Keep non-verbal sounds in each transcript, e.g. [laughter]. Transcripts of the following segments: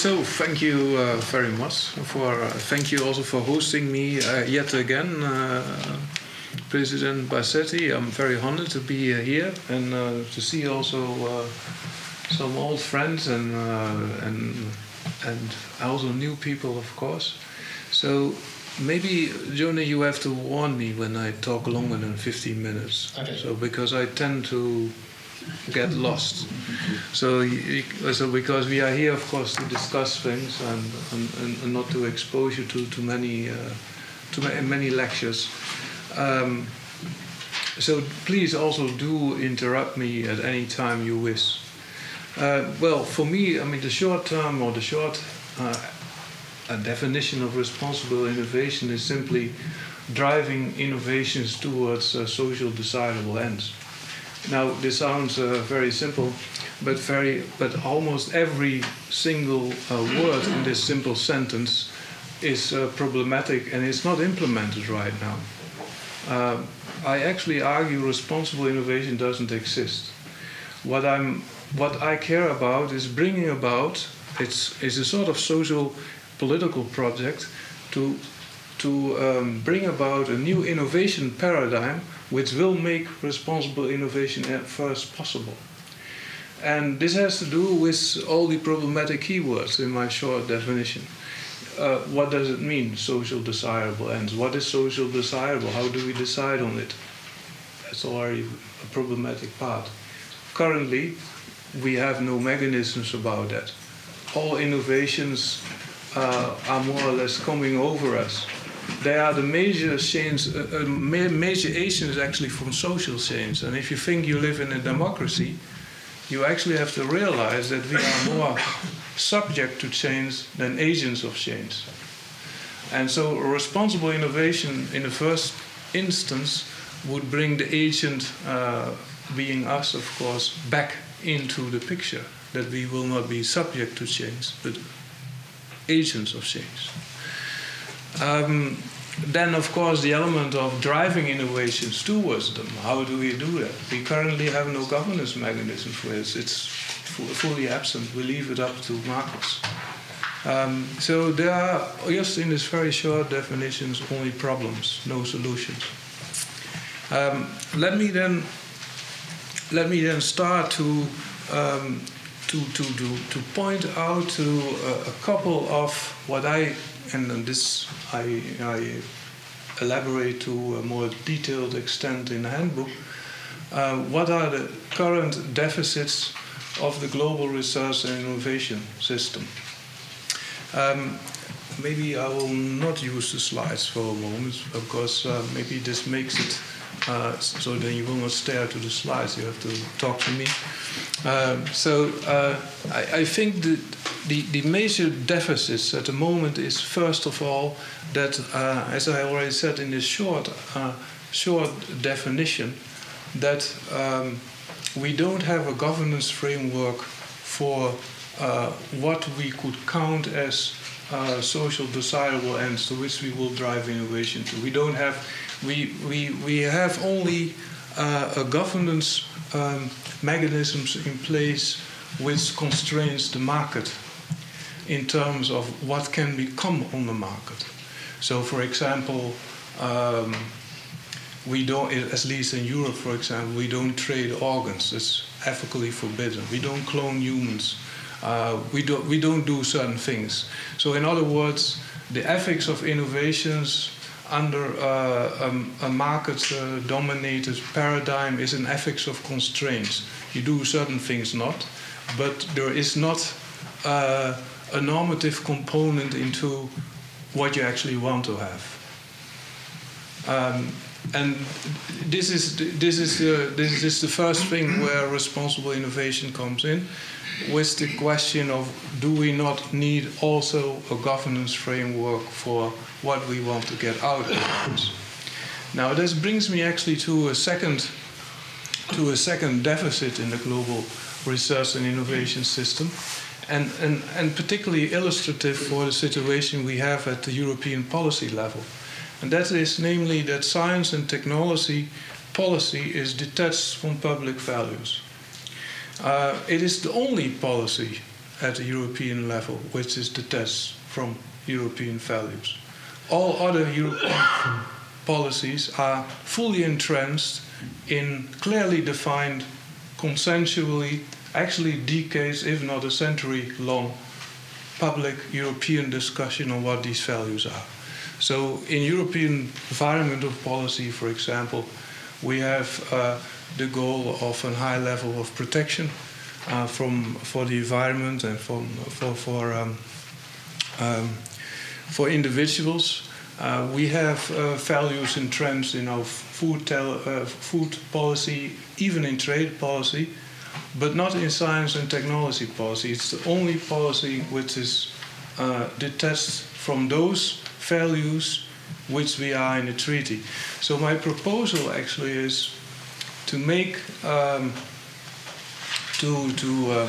so thank you uh, very much for uh, thank you also for hosting me uh, yet again, uh, President Bassetti. I'm very honored to be uh, here and uh, to see also some old friends and and and also new people, of course. So maybe Johnny, you have to warn me when I talk longer than 15 minutes. Okay. So because I tend to get lost. So, so because we are here, of course, to discuss things and, and, and not to expose you to, to many uh, to many lectures. Um, so please also do interrupt me at any time you wish. Uh, well, for me, I mean, the short term or the short uh, definition of responsible innovation is simply driving innovations towards uh, social desirable ends. Now, this sounds uh, very simple, but very, but almost every single uh, word in this simple sentence is uh, problematic and it's not implemented right now. Uh, I actually argue responsible innovation doesn't exist. What I'm, what I care about is bringing about. It's, it's a sort of social political project to to um, bring about a new innovation paradigm which will make responsible innovation at first possible. And this has to do with all the problematic keywords in my short definition. Uh, what does it mean, social desirable ends? What is social desirable? How do we decide on it? That's already a problematic part. Currently, we have no mechanisms about that. All innovations uh, are more or less coming over us they are the major chains, uh, uh, major agents actually from social change. And if you think you live in a democracy, you actually have to realize that we are more subject to change than agents of change. And so, responsible innovation in the first instance would bring the agent, uh, being us, of course, back into the picture. That we will not be subject to change, but agents of change. Um, then, of course, the element of driving innovations towards them. How do we do that? We currently have no governance mechanism for this. It's fully absent. We leave it up to markets. Um, so there are, just in this very short definitions, only problems, no solutions. Um, let me then let me then start to um, to, to, to, to point out to a, a couple of what I and on this I, I, elaborate to a more detailed extent in the handbook. Uh, what are the current deficits of the global research and innovation system? Um, maybe I will not use the slides for a moment because uh, maybe this makes it uh, so then you will not stare to the slides. You have to talk to me. Um, so uh, I, I, think the, the, the, major deficits at the moment is first of all that, uh, as I already said in this short uh, short definition, that um, we don't have a governance framework for uh, what we could count as uh, social desirable ends to which we will drive innovation to. We don't have we, we, we have only uh, a governance um, mechanisms in place which constrains the market in terms of what can become on the market. So, for example, um, we don't, at least in Europe, for example, we don't trade organs. It's ethically forbidden. We don't clone humans. Uh, we, don't, we don't do certain things. So, in other words, the ethics of innovations under uh, um, a market uh, dominated paradigm is an ethics of constraints. You do certain things not, but there is not uh, a normative component into what you actually want to have. Um, and this is this is uh, this is the first thing where responsible innovation comes in, with the question of do we not need also a governance framework for what we want to get out of it. Now this brings me actually to a second to a second deficit in the global research and innovation system, and, and, and particularly illustrative for the situation we have at the European policy level. And that is namely that science and technology policy is detached from public values. Uh, it is the only policy at the European level, which is detached from European values. All other European [coughs] policies are fully entrenched in clearly defined, consensually, actually decades, if not a century long, public European discussion on what these values are. So, in European environmental policy, for example, we have uh, the goal of a high level of protection uh, from for the environment and from, for for um, um, for individuals. Uh, we have uh, values entrenched in our food, uh, food policy, even in trade policy, but not in science and technology policy. It's the only policy which is uh, detached from those values which we are in the treaty. So my proposal actually is to make um, to to uh,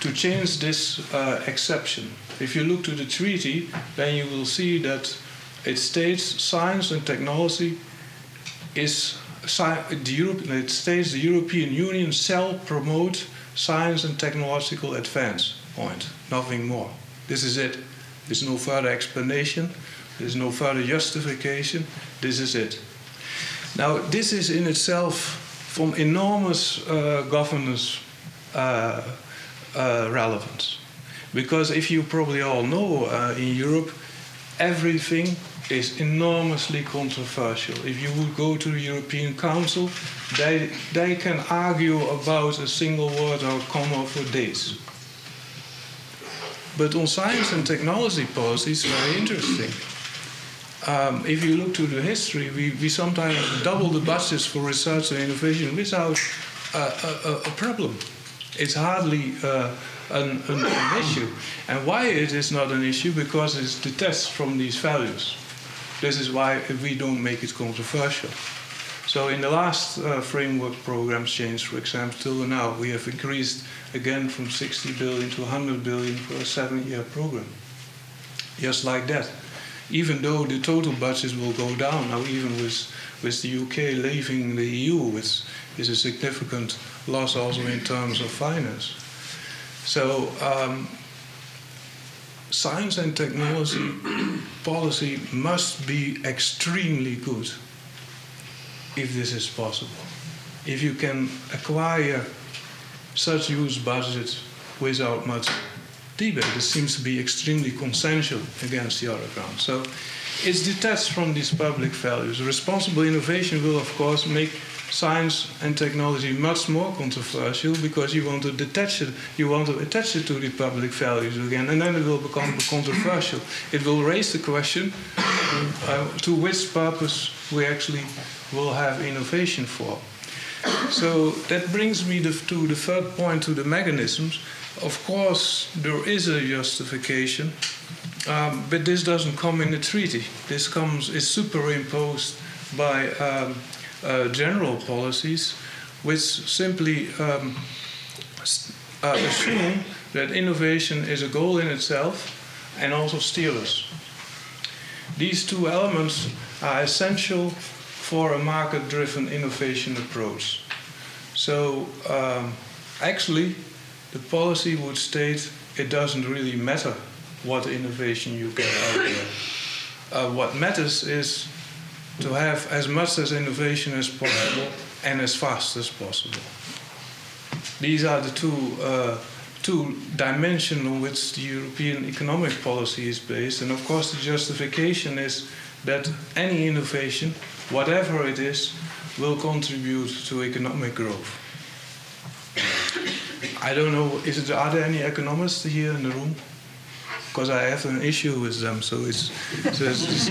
to change this uh, exception. If you look to the treaty, then you will see that it states science and technology is the Europe, it states the European Union shall promote science and technological advance. Point. Nothing more. This is it. There's no further explanation. There's no further justification. This is it. Now, this is in itself from enormous uh, governance uh, uh, relevance. Because if you probably all know, uh, in Europe, everything is enormously controversial. If you would go to the European Council, they, they can argue about a single word or comma for days. But on science and technology policy, it's very interesting. Um, if you look to the history, we, we sometimes double the budgets for research and innovation without a, a, a problem. It's hardly uh, an, an, an, issue. And why it is not an issue? Because it's detached from these values. This is why we don't make it controversial. So in the last uh, framework programs change, for example, till now, we have increased again from 60 billion to 100 billion for a seven-year program. Just like that. Even though the total budget will go down now, even with with the UK leaving the EU, which is a significant loss also in terms of finance. So um, science and technology [coughs] policy must be extremely good if this is possible. If you can acquire such huge budgets without much debate, it seems to be extremely consensual against the other ground. So it's detached from these public values. Responsible innovation will, of course, make science and technology much more controversial because you want to detach it, you want to attach it to the public values again, and then it will become controversial. It will raise the question uh, to which purpose we actually will have innovation for. So that brings me to, to the third point to the mechanisms. Of course, there is a justification, um, but this doesn't come in the treaty. This comes is superimposed by um, uh, general policies which simply um, uh, assume that innovation is a goal in itself and also stimulus. These two elements are essential for a market driven innovation approach. So, um, actually, the policy would state it doesn't really matter what innovation you get out there. Uh, what matters is to have as much as innovation as possible and as fast as possible. These are the two, uh, two dimensions on which the European economic policy is based. And of course, the justification is that any innovation, whatever it is, will contribute to economic growth. I don't know, is it, are there any economists here in the room? Because I have an issue with them, so it's, so it's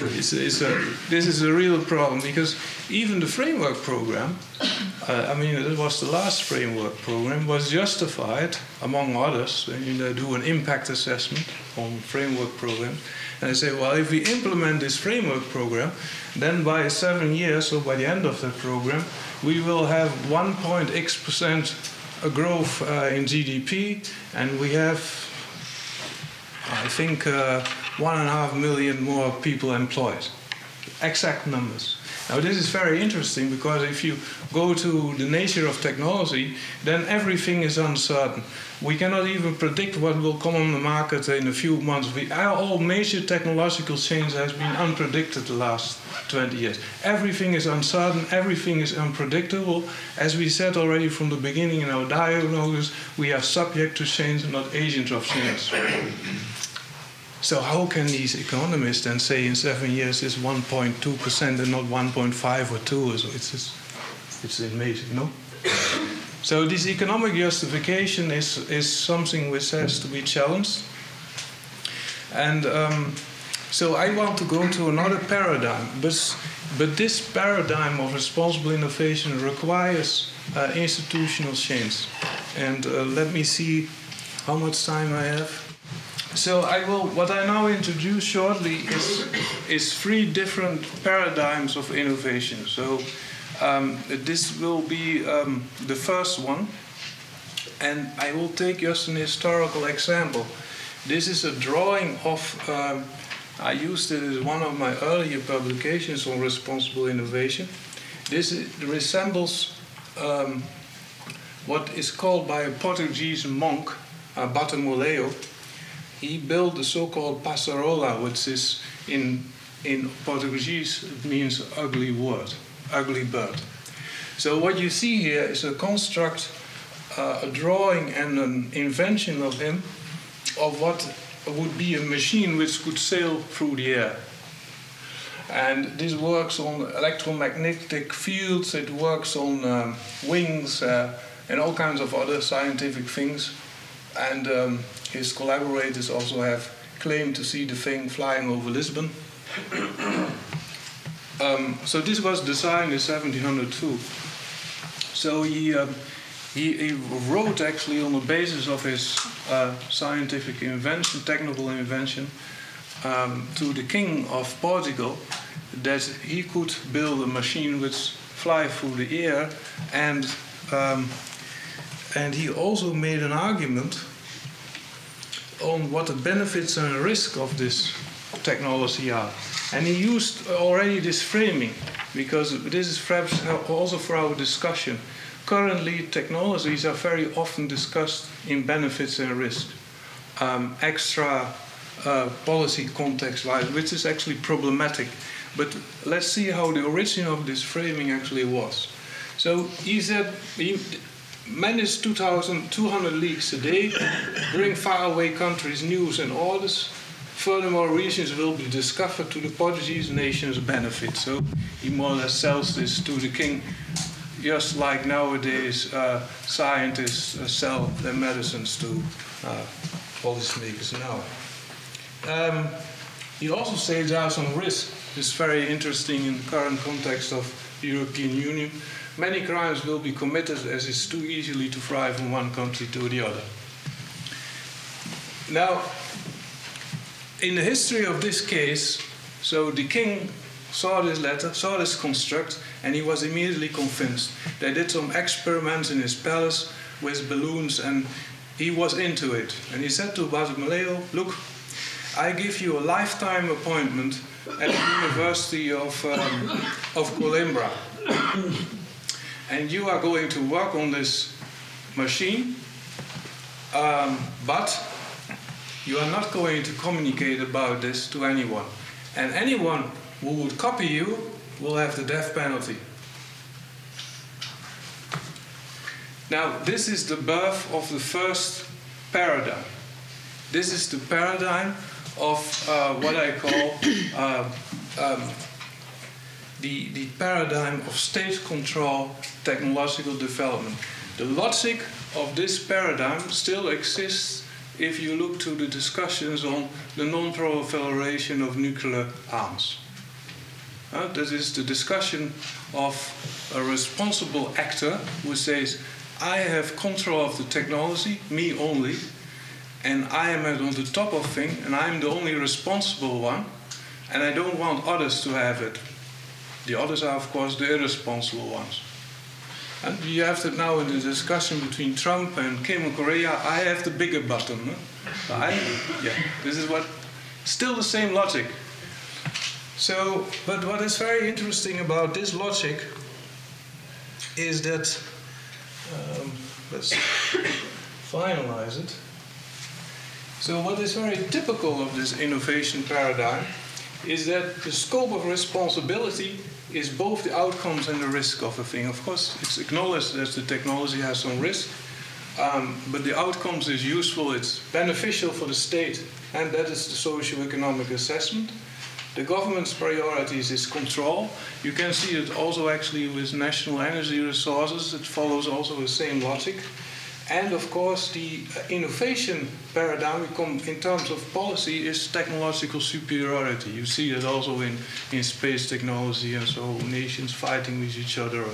it's, it's a, this is a real problem because even the framework program, uh, I mean, it was the last framework program, was justified, among others, when you do an impact assessment on framework program, And they say, well, if we implement this framework program, then by seven years, or by the end of the program, we will have 1.x percent growth uh, in GDP, and we have, I think, uh, one and a half million more people employed. Exact numbers. Now, this is very interesting because if you go to the nature of technology, then everything is uncertain. We cannot even predict what will come on the market in a few months. We, all major technological change has been unpredicted the last 20 years. Everything is uncertain, everything is unpredictable. As we said already from the beginning in our diagnosis, we are subject to change, not agents of change. So how can these economists then say in seven years it's 1.2 percent and not 1.5 or 2? So it's just, it's amazing, no? so this economic justification is is something which has to be challenged, and um, so I want to go to another paradigm, but but this paradigm of responsible innovation requires uh, institutional change, and uh, let me see how much time I have. So I will. What I now introduce shortly is is three different paradigms of innovation. So um, this will be um, the first one, and I will take just an historical example. This is a drawing of. Um, I used it as one of my earlier publications on responsible innovation. This resembles um, what is called by a Portuguese monk, uh, Bartolomeu he built the so-called passarola, which is in in Portuguese means ugly word, ugly bird. So what you see here is a construct, uh, a drawing and an invention of him of what would be a machine which could sail through the air. And this works on electromagnetic fields, it works on um, wings uh, and all kinds of other scientific things. And um, his collaborators also have claimed to see the thing flying over Lisbon. [coughs] um, so this was designed in 1702. So he, um, he, he, wrote actually on the basis of his uh, scientific invention, technical invention, um, to the king of Portugal that he could build a machine which fly through the air and um, and he also made an argument on what the benefits and risks of this technology are. And he used already this framing because this is perhaps also for our discussion. Currently, technologies are very often discussed in benefits and risks, um, extra uh, policy context wise, which is actually problematic. But let's see how the origin of this framing actually was. So he said, he, manage 2,200 leagues a day, bring faraway countries news and orders. Furthermore, regions will be discovered to the Portuguese nation's benefit. So he more or less sells this to the king, just like nowadays uh, scientists uh, sell their medicines to uh, policymakers now. Um, he also says there are some risks. It's very interesting in the current context of the European Union many crimes will be committed as it's too easily to fly from one country to the other. Now, in the history of this case, so the king saw this letter, saw this construct, and he was immediately convinced. They did some experiments in his palace with balloons, and he was into it. And he said to Bartolomeo, Look, I give you a lifetime appointment at the University of, um, of Coimbra and you are going to work on this machine, um, but you are not going to communicate about this to anyone. And anyone who would copy you will have the death penalty. Now, this is the birth of the first paradigm. This is the paradigm of uh, what I call uh, um, the, the paradigm of state control technological development. The logic of this paradigm still exists if you look to the discussions on the non proliferation of nuclear arms. Uh, that is the discussion of a responsible actor who says, I have control of the technology, me only, and I am on the top of things, and I'm the only responsible one, and I don't want others to have it. The others are, of course, the irresponsible ones. And you have that now in the discussion between Trump and Kim in Korea. I have the bigger button. Huh? I, yeah, this is what, still the same logic. So, but what is very interesting about this logic is that, um, let's finalize it. So, what is very typical of this innovation paradigm is that the scope of responsibility is both the outcomes and the risk of a thing. Of course, it's acknowledged that the technology has some risk, um, but the outcomes is useful, it's beneficial for the state, and that is the socio-economic assessment. The government's priorities is control. You can see it also actually with national energy resources. It follows also the same logic. And of course, the innovation paradigm in terms of policy is technological superiority. You see that also in, in space technology and so nations fighting with each other,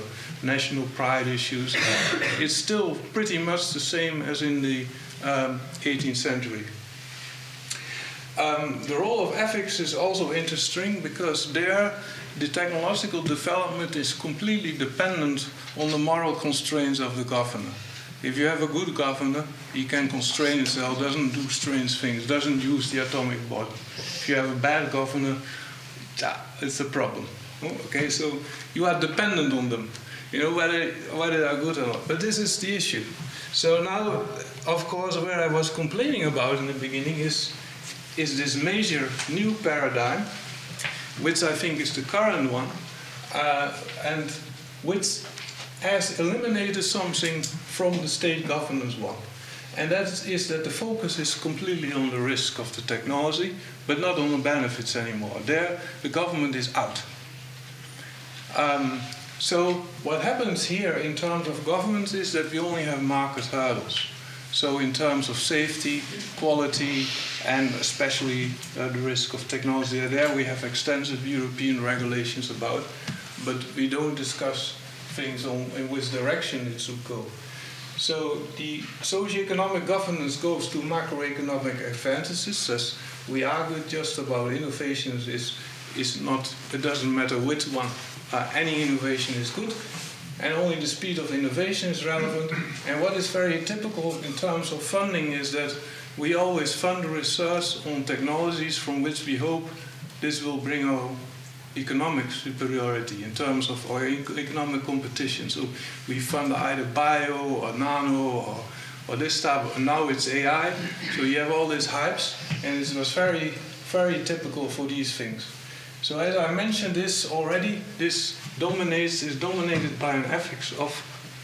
national pride issues. [coughs] it's still pretty much the same as in the um, 18th century. Um, the role of ethics is also interesting because there the technological development is completely dependent on the moral constraints of the governor. If you have a good governor, he can constrain himself, doesn't do strange things, doesn't use the atomic bomb. If you have a bad governor, it's a problem. Okay, so you are dependent on them, you know, whether, whether they are good or not. But this is the issue. So now, of course, where I was complaining about in the beginning is, is this major new paradigm, which I think is the current one, uh, and which has eliminated something from the state governance one. And that is that the focus is completely on the risk of the technology, but not on the benefits anymore. There, the government is out. Um, so, what happens here in terms of governance is that we only have market hurdles. So, in terms of safety, quality, and especially uh, the risk of technology, there we have extensive European regulations about, but we don't discuss things on in which direction it should go. So the socio-economic governance goes to macroeconomic advantages, as we argued just about innovations is is not it doesn't matter which one uh, any innovation is good and only the speed of innovation is relevant and what is very typical in terms of funding is that we always fund research on technologies from which we hope this will bring our economic superiority in terms of our economic competition. So we fund either bio or nano or, or this type. Now it's AI. So you have all these hypes, and it was very, very typical for these things. So as I mentioned this already, this dominates is dominated by an ethics of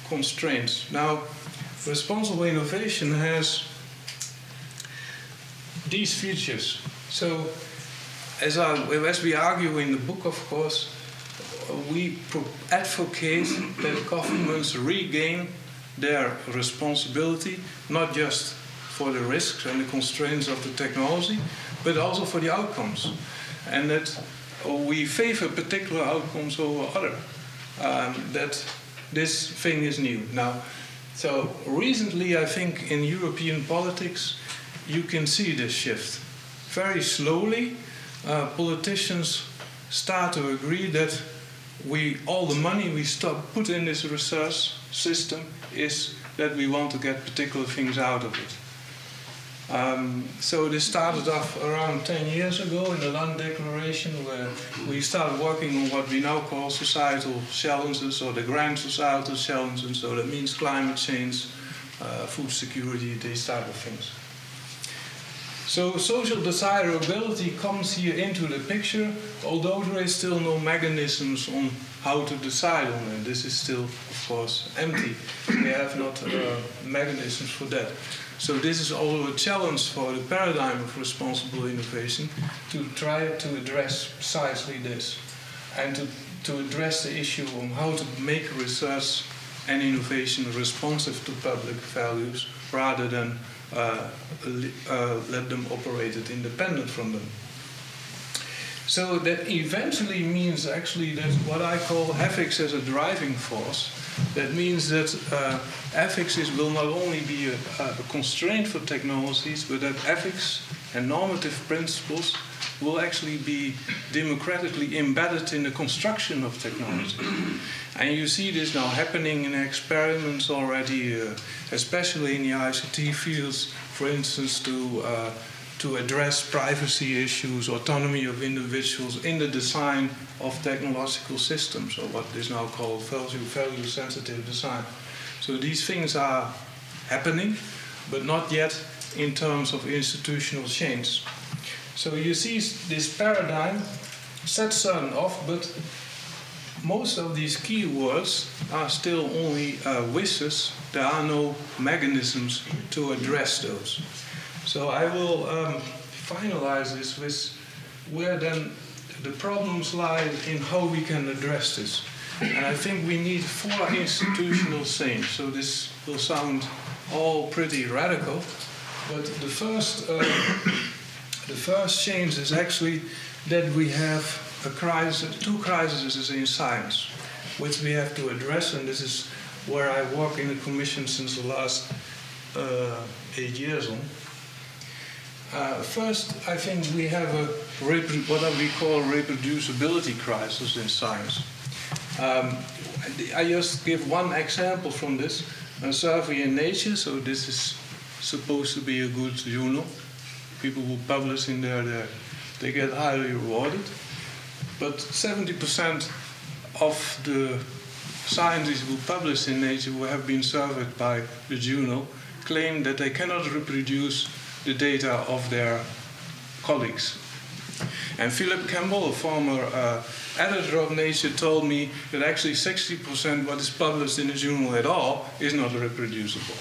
constraints. Now, responsible innovation has these features. So as, I, as we argue in the book, of course, we advocate that governments regain their responsibility, not just for the risks and the constraints of the technology, but also for the outcomes. And that we favor particular outcomes over other. Um, that this thing is new. Now, so recently, I think in European politics, you can see this shift. Very slowly, uh, politicians start to agree that we all the money we stop put in this research system is that we want to get particular things out of it. Um, so this started off around 10 years ago in the Lund Declaration, where we started working on what we now call societal challenges or the grand societal challenges. So that means climate change, uh, food security, these type of things. So social desirability comes here into the picture, although there is still no mechanisms on how to decide on it. This is still, of course, empty. We have not uh, mechanisms for that. So this is also a challenge for the paradigm of responsible innovation to try to address precisely this and to, to address the issue on how to make research and innovation responsive to public values rather than let them operate it independent from them. So that eventually means actually that what I call ethics as a driving force. That means that uh, ethics will not only be a, a, constraint for technologies, but that ethics and normative principles will actually be democratically embedded in the construction of technology. and you see this now happening in experiments already, uh, especially in the ICT fields, for instance, to uh, to address privacy issues, autonomy of individuals in the design of technological systems, or what is now called value, value sensitive design. So these things are happening, but not yet in terms of institutional change. So you see this paradigm sets certain off, but most of these keywords are still only uh, wishes. There are no mechanisms to address those. So I will um, finalize this with where then the problems lie in how we can address this. And I think we need four institutional things. So this will sound all pretty radical, but the first, uh, the first change is actually that we have a crisis, two crises in science, which we have to address, and this is where I work in the Commission since the last uh, eight years on. Uh, first, I think we have a what we call reproducibility crisis in science. Um, I just give one example from this. A survey in Nature, so this is supposed to be a good journal. People who publish in there, they get highly rewarded. But 70% of the scientists who publish in Nature who have been surveyed by the journal claim that they cannot reproduce the data of their colleagues. And Philip Campbell, a former uh, editor of Nature, told me that actually 60% what is published in the journal at all is not reproducible.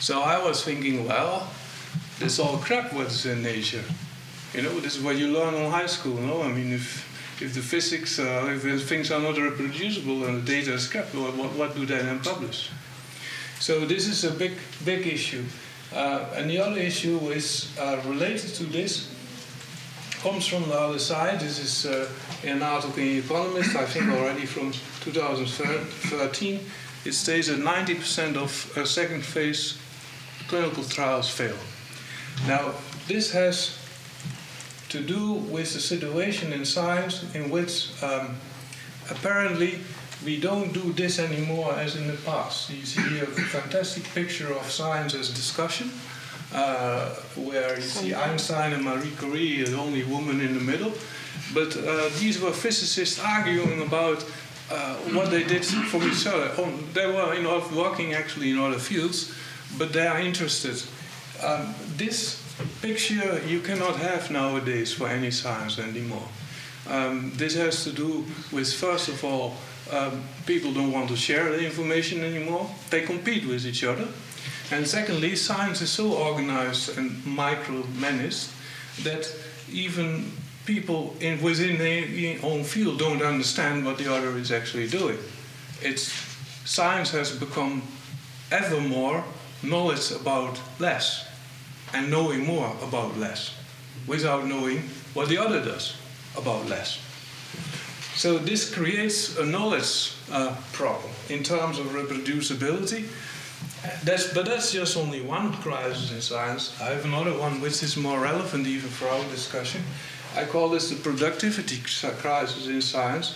So I was thinking, well, this all crap what's in Nature. You know, this is what you learn in high school, no? I mean, if if the physics, uh, if things are not reproducible and the data is kept, what, what do they then publish? So this is a big, big issue. Uh, and the other issue is uh, related to this, comes from the other side. This is uh, an article in Economist, I think already from 2013. It states that 90% of uh, second phase clinical trials fail. Now, this has to do with the situation in science in which um, apparently we don't do this anymore as in the past. You see here a fantastic picture of science as discussion, uh, where you see Einstein and Marie Curie, the only woman in the middle. But uh, these were physicists arguing about uh, what they did for each other. Oh, they were in working actually in other fields, but they are interested. Um, this picture you cannot have nowadays for any science anymore. Um, this has to do with, first of all, um, people don't want to share the information anymore. They compete with each other. And secondly, science is so organized and micromanaged that even people in, within their own field don't understand what the other is actually doing. It's, science has become ever more knowledge about less and knowing more about less without knowing what the other does about less. So this creates a knowledge uh, problem in terms of reproducibility. That's, but that's just only one crisis in science. I have another one which is more relevant even for our discussion. I call this the productivity crisis in science.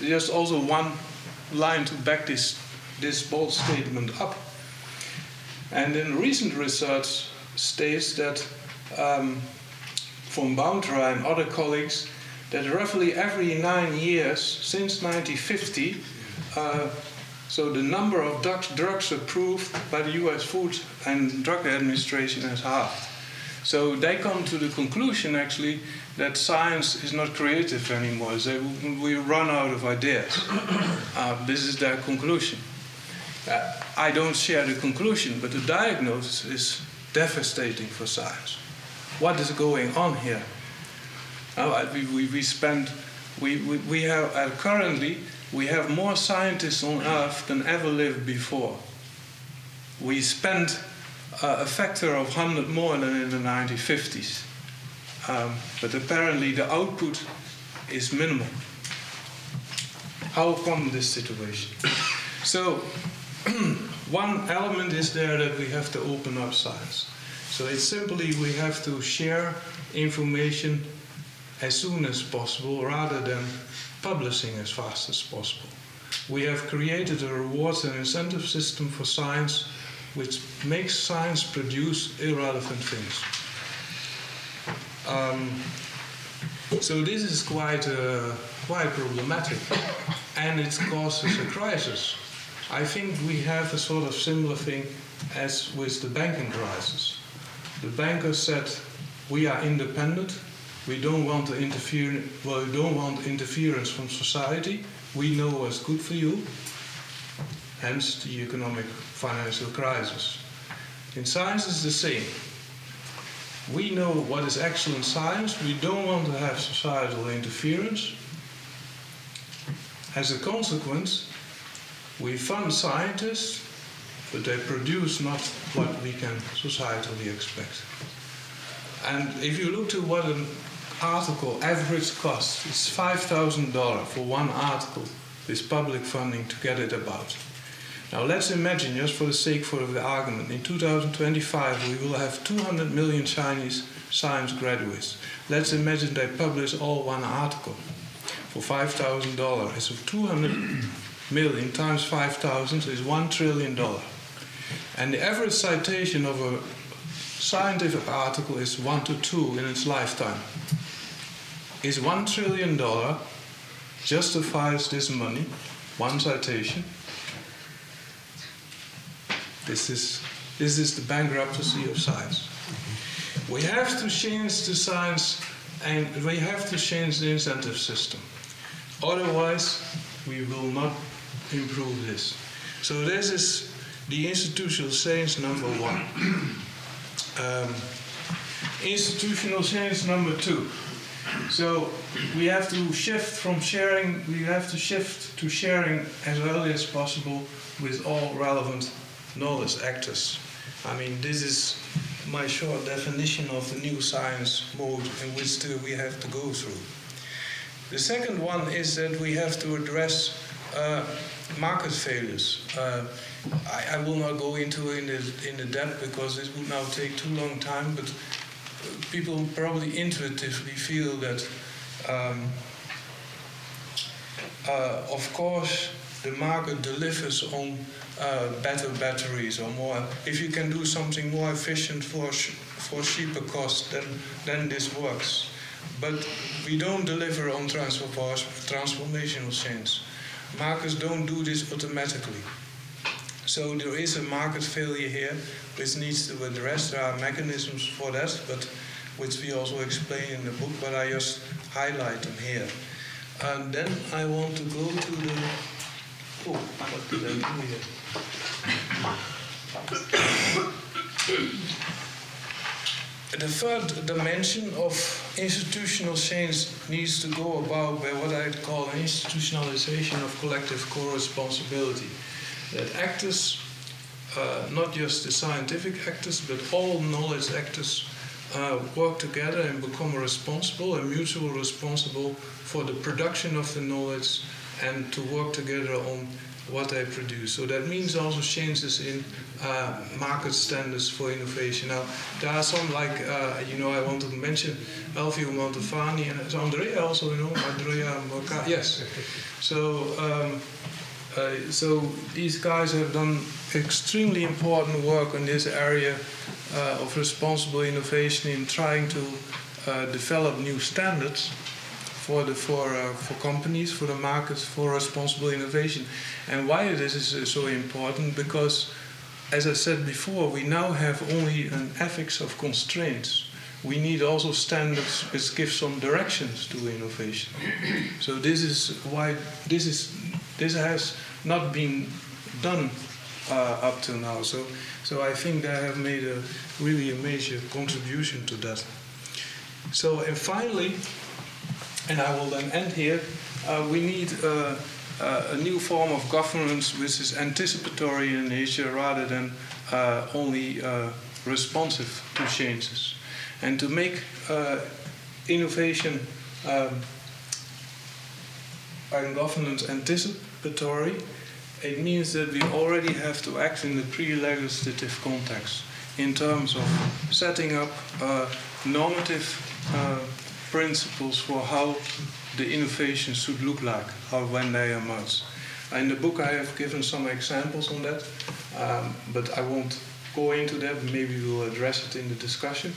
Just also one line to back this, this bold statement up. And in recent research, states that um, from Bautra and other colleagues that roughly every nine years since 1950, uh, so the number of drugs approved by the US Food and Drug Administration has halved. So they come to the conclusion actually that science is not creative anymore. So we run out of ideas. [coughs] Uh, this is their conclusion. Uh, I don't share the conclusion, but the diagnosis is devastating for science. What is going on here? Uh, we, we, we spend, we, we, we have, uh, currently, we have more scientists on Earth than ever lived before. We spend uh, a factor of 100 more than in the 1950s. Um, but apparently the output is minimal. How come this situation? So [clears throat] one element is there that we have to open up science. So it's simply we have to share information as soon as possible rather than publishing as fast as possible. We have created a rewards and incentive system for science which makes science produce irrelevant things. Um, so this is quite uh, quite problematic, and it causes a crisis. I think we have a sort of similar thing as with the banking crisis. The bankers said, "We are independent. We don't want to interfere. Well, we don't want interference from society. We know what's good for you." Hence the economic financial crisis. In science, it's the same we know what is excellent science. We don't want to have societal interference. As a consequence, we fund scientists, but they produce not what we can societally expect. And if you look to what an article average costs, it's $5,000 for one article with public funding to get it about. Now let's imagine, just for the sake of the argument, in 2025 we will have 200 million Chinese science graduates. Let's imagine they publish all one article for $5,000. So 200 million times 5,000 is $1 trillion. And the average citation of a scientific article is 1 to 2 in its lifetime. Is $1 trillion justifies this money, one citation, this is, this is the bankruptcy of science. We have to change the science and we have to change the incentive system. Otherwise, we will not improve this. So this is the institutional change number one. Um, institutional change number two. So we have to shift from sharing, we have to shift to sharing as early as possible with all relevant knowledge actors. I mean, this is my short definition of the new science mode in which we have to go through. The second one is that we have to address market failures. Uh, I, I, will not go into in the in the depth because this would now take too long time. But people probably intuitively feel that, um, uh, of course, the market delivers on uh, better batteries or more. If you can do something more efficient for for cheaper cost, then then this works. But we don't deliver on transformational change. Markets don't do this automatically. So there is a market failure here which needs to address. There are mechanisms for that, but which we also explain in the book, but I just highlight them here. And then I want to go to the Oh, what did I do here? [coughs] The third dimension of institutional change needs to go about by what I'd call institutionalization of collective co-responsibility. That actors, uh, not just the scientific actors, but all knowledge actors, uh, work together and become responsible and mutually responsible for the production of the knowledge and to work together on what they produce. So that means also changes in uh, market standards for innovation. Now, there are some like, uh, you know, I wanted to mention Elvio Mantovani and Andrea also, you know, Andrea Moca. Yes. So, um, uh, so these guys have done extremely important work in this area uh, of responsible innovation in trying to uh, develop new standards for the for uh, for companies, for the markets, for responsible innovation. And why this is so important? Because, as I said before, we now have only an ethics of constraints. We need also standards which give some directions to innovation. so this is why this is this has not been done uh, up till now. So so I think they have made a really a major contribution to that. So and finally, and I will then end here. Uh, we need uh, uh, a new form of governance which is anticipatory in nature rather than uh, only responsive to changes. And to make innovation um, and governance anticipatory, it means that we already have to act in the pre-legislative context in terms of setting up normative principles for how the innovation should look like, how when they emerge. In the book, I have given some examples on that, um, but I won't go into that. Maybe we'll address it in the discussion.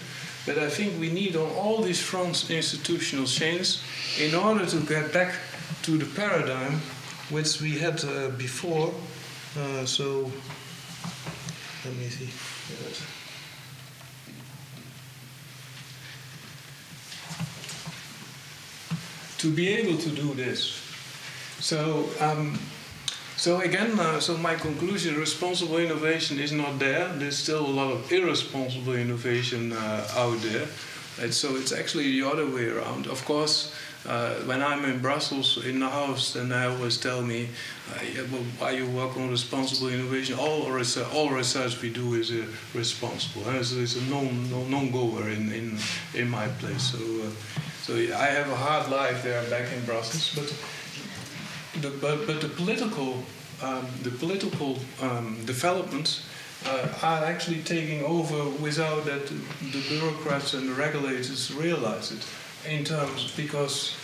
But I think we need on all these fronts institutional change in order to get back to the paradigm which we had uh, before. Uh, so let me see. To be able to do this. So, um, so again, uh, so my conclusion: responsible innovation is not there. There's still a lot of irresponsible innovation uh, out there. And so it's actually the other way around. Of course, uh, when I'm in Brussels in the house, then they always tell me, uh, yeah, well, why you work on responsible innovation? All research, all research we do is uh, responsible. Uh, so it's a non, non, non-goer in, in, in my place. So, uh, so I have a hard life there back in Brussels. But, the, but, but the political, um, the political um, developments uh, are actually taking over without that the bureaucrats and the regulators realize it in terms because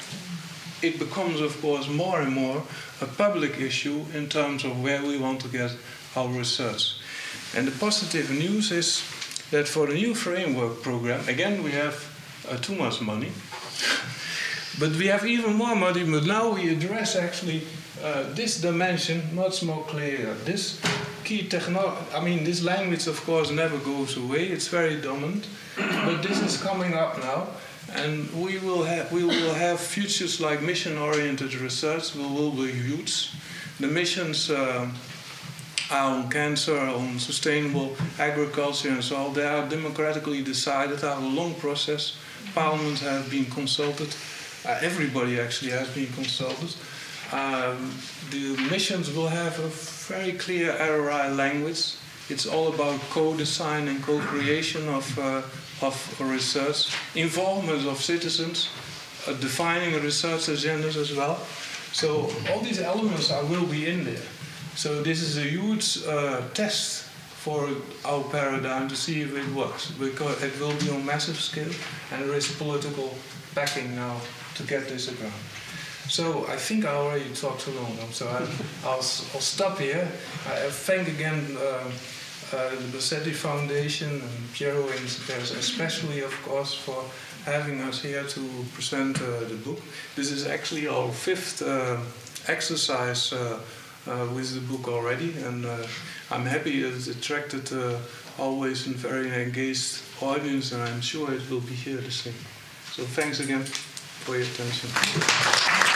it becomes of course more and more a public issue in terms of where we want to get our research and the positive news is that for the new framework program again we have uh, too much money but we have even more money but now we address actually uh, this dimension much more clear this key technology. I mean, this language, of course, never goes away. It's very dominant, but this is coming up now, and we will have we will have futures like mission-oriented research. will will be huge. The missions. Uh, are on cancer, on sustainable agriculture, and so on. They are democratically decided after a long process. Parliament has been consulted. Uh, everybody actually has been consulted. Um, the missions will have a very clear RRI language. It's all about co-design and co-creation of, uh, of research, involvement of citizens, uh, defining research agendas as well. So all these elements are, will be in there. So this is a huge uh, test for our paradigm to see if it works because it will be on massive scale and there is political backing now to get this around. So I think I already talked too long, so I, will I'll stop here. I thank again uh, uh, the Bassetti Foundation and Piero Institute, especially, of course, for having us here to present uh, the book. This is actually our fifth uh, exercise uh, Uh, with the book already, and uh, I'm happy it attracted uh, always a very engaged audience, and I'm sure it will be here the same. So thanks again for your attention.